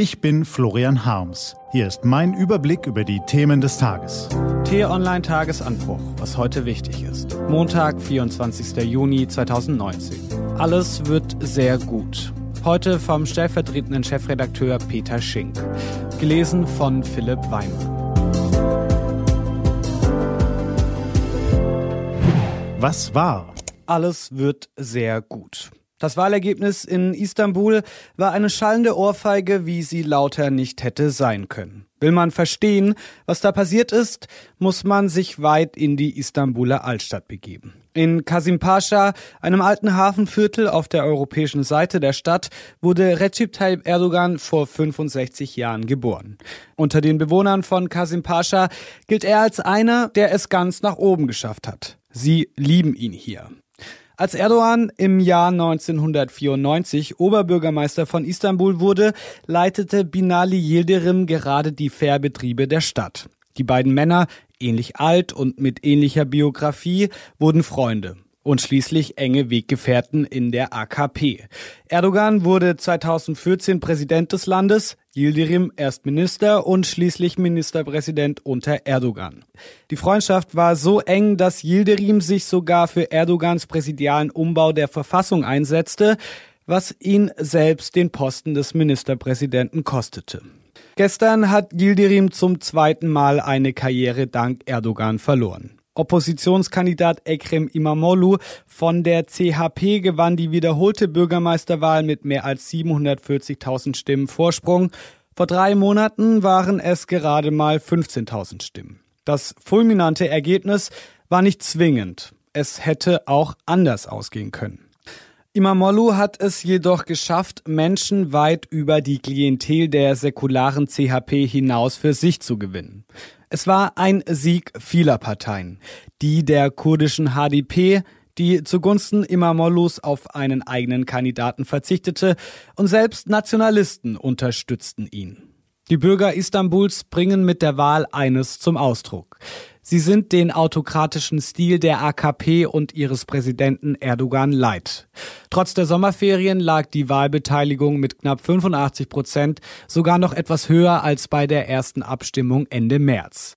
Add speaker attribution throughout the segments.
Speaker 1: Ich bin Florian Harms. Hier ist mein Überblick über die Themen des Tages.
Speaker 2: T-Online Tagesanbruch, was heute wichtig ist. Montag, 24. Juni 2019. Alles wird sehr gut. Heute vom stellvertretenden Chefredakteur Peter Schink. Gelesen von Philipp Weimer.
Speaker 1: Was war?
Speaker 2: Alles wird sehr gut. Das Wahlergebnis in Istanbul war eine schallende Ohrfeige, wie sie lauter nicht hätte sein können. Will man verstehen, was da passiert ist, muss man sich weit in die Istanbuler Altstadt begeben. In Kasimpascha, einem alten Hafenviertel auf der europäischen Seite der Stadt, wurde Recep Tayyip Erdogan vor 65 Jahren geboren. Unter den Bewohnern von Kasimpascha gilt er als einer, der es ganz nach oben geschafft hat. Sie lieben ihn hier. Als Erdogan im Jahr 1994 Oberbürgermeister von Istanbul wurde, leitete Binali Yildirim gerade die Fährbetriebe der Stadt. Die beiden Männer, ähnlich alt und mit ähnlicher Biografie, wurden Freunde und schließlich enge Weggefährten in der AKP. Erdogan wurde 2014 Präsident des Landes, Yildirim erst Minister und schließlich Ministerpräsident unter Erdogan. Die Freundschaft war so eng, dass Yildirim sich sogar für Erdogans präsidialen Umbau der Verfassung einsetzte, was ihn selbst den Posten des Ministerpräsidenten kostete. Gestern hat Yildirim zum zweiten Mal eine Karriere dank Erdogan verloren. Oppositionskandidat Ekrem Imamoglu von der CHP gewann die wiederholte Bürgermeisterwahl mit mehr als 740.000 Stimmen Vorsprung. Vor drei Monaten waren es gerade mal 15.000 Stimmen. Das fulminante Ergebnis war nicht zwingend. Es hätte auch anders ausgehen können. Imamoglu hat es jedoch geschafft, Menschen weit über die Klientel der säkularen CHP hinaus für sich zu gewinnen. Es war ein Sieg vieler Parteien. Die der kurdischen HDP, die zugunsten Imamoglu's auf einen eigenen Kandidaten verzichtete und selbst Nationalisten unterstützten ihn. Die Bürger Istanbuls bringen mit der Wahl eines zum Ausdruck. Sie sind den autokratischen Stil der AKP und ihres Präsidenten Erdogan leid. Trotz der Sommerferien lag die Wahlbeteiligung mit knapp 85 Prozent sogar noch etwas höher als bei der ersten Abstimmung Ende März.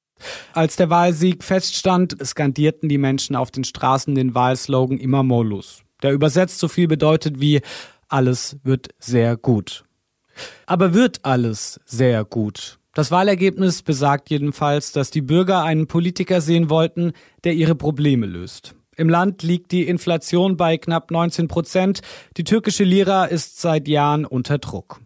Speaker 2: Als der Wahlsieg feststand, skandierten die Menschen auf den Straßen den Wahlslogan Imamolus, der übersetzt so viel bedeutet wie alles wird sehr gut. Aber wird alles sehr gut? Das Wahlergebnis besagt jedenfalls, dass die Bürger einen Politiker sehen wollten, der ihre Probleme löst. Im Land liegt die Inflation bei knapp 19 Prozent. Die türkische Lira ist seit Jahren unter Druck.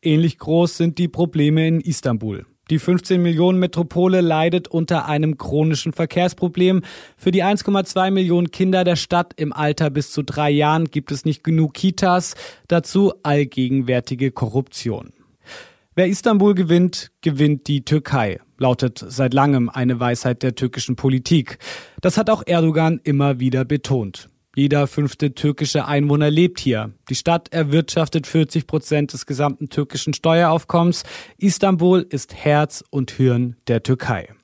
Speaker 2: Ähnlich groß sind die Probleme in Istanbul. Die 15 Millionen Metropole leidet unter einem chronischen Verkehrsproblem. Für die 1,2 Millionen Kinder der Stadt im Alter bis zu drei Jahren gibt es nicht genug Kitas. Dazu allgegenwärtige Korruption. Wer Istanbul gewinnt, gewinnt die Türkei, lautet seit langem eine Weisheit der türkischen Politik. Das hat auch Erdogan immer wieder betont. Jeder fünfte türkische Einwohner lebt hier. Die Stadt erwirtschaftet 40 Prozent des gesamten türkischen Steueraufkommens. Istanbul ist Herz und Hirn der Türkei.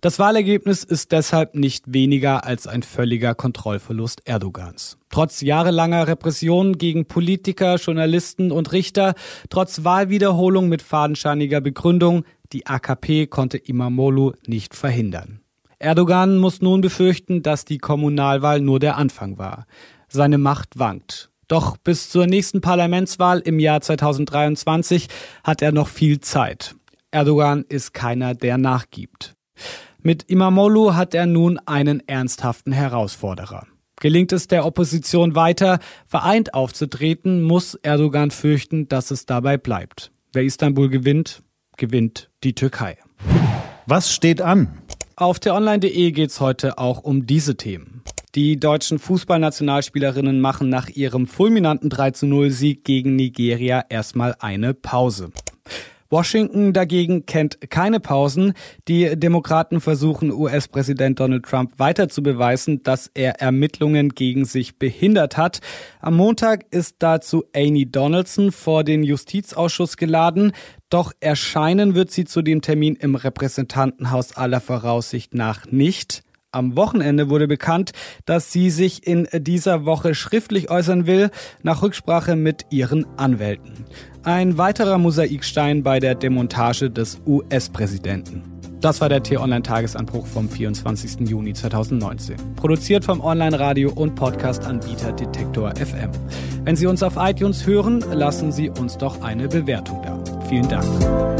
Speaker 2: Das Wahlergebnis ist deshalb nicht weniger als ein völliger Kontrollverlust Erdogans. Trotz jahrelanger Repressionen gegen Politiker, Journalisten und Richter, trotz Wahlwiederholung mit fadenscheiniger Begründung, die AKP konnte Imamoglu nicht verhindern. Erdogan muss nun befürchten, dass die Kommunalwahl nur der Anfang war. Seine Macht wankt. Doch bis zur nächsten Parlamentswahl im Jahr 2023 hat er noch viel Zeit. Erdogan ist keiner, der nachgibt. Mit Imamoglu hat er nun einen ernsthaften Herausforderer. Gelingt es der Opposition weiter, vereint aufzutreten, muss Erdogan fürchten, dass es dabei bleibt. Wer Istanbul gewinnt, gewinnt die Türkei.
Speaker 1: Was steht an?
Speaker 2: Auf der online.de geht's heute auch um diese Themen. Die deutschen Fußballnationalspielerinnen machen nach ihrem fulminanten 3 0 Sieg gegen Nigeria erstmal eine Pause. Washington dagegen kennt keine Pausen. Die Demokraten versuchen US-Präsident Donald Trump weiter zu beweisen, dass er Ermittlungen gegen sich behindert hat. Am Montag ist dazu Amy Donaldson vor den Justizausschuss geladen. Doch erscheinen wird sie zu dem Termin im Repräsentantenhaus aller Voraussicht nach nicht. Am Wochenende wurde bekannt, dass sie sich in dieser Woche schriftlich äußern will, nach Rücksprache mit ihren Anwälten. Ein weiterer Mosaikstein bei der Demontage des US-Präsidenten. Das war der T-Online-Tagesanbruch vom 24. Juni 2019. Produziert vom Online-Radio- und Podcast-Anbieter Detektor FM. Wenn Sie uns auf iTunes hören, lassen Sie uns doch eine Bewertung da. Vielen Dank.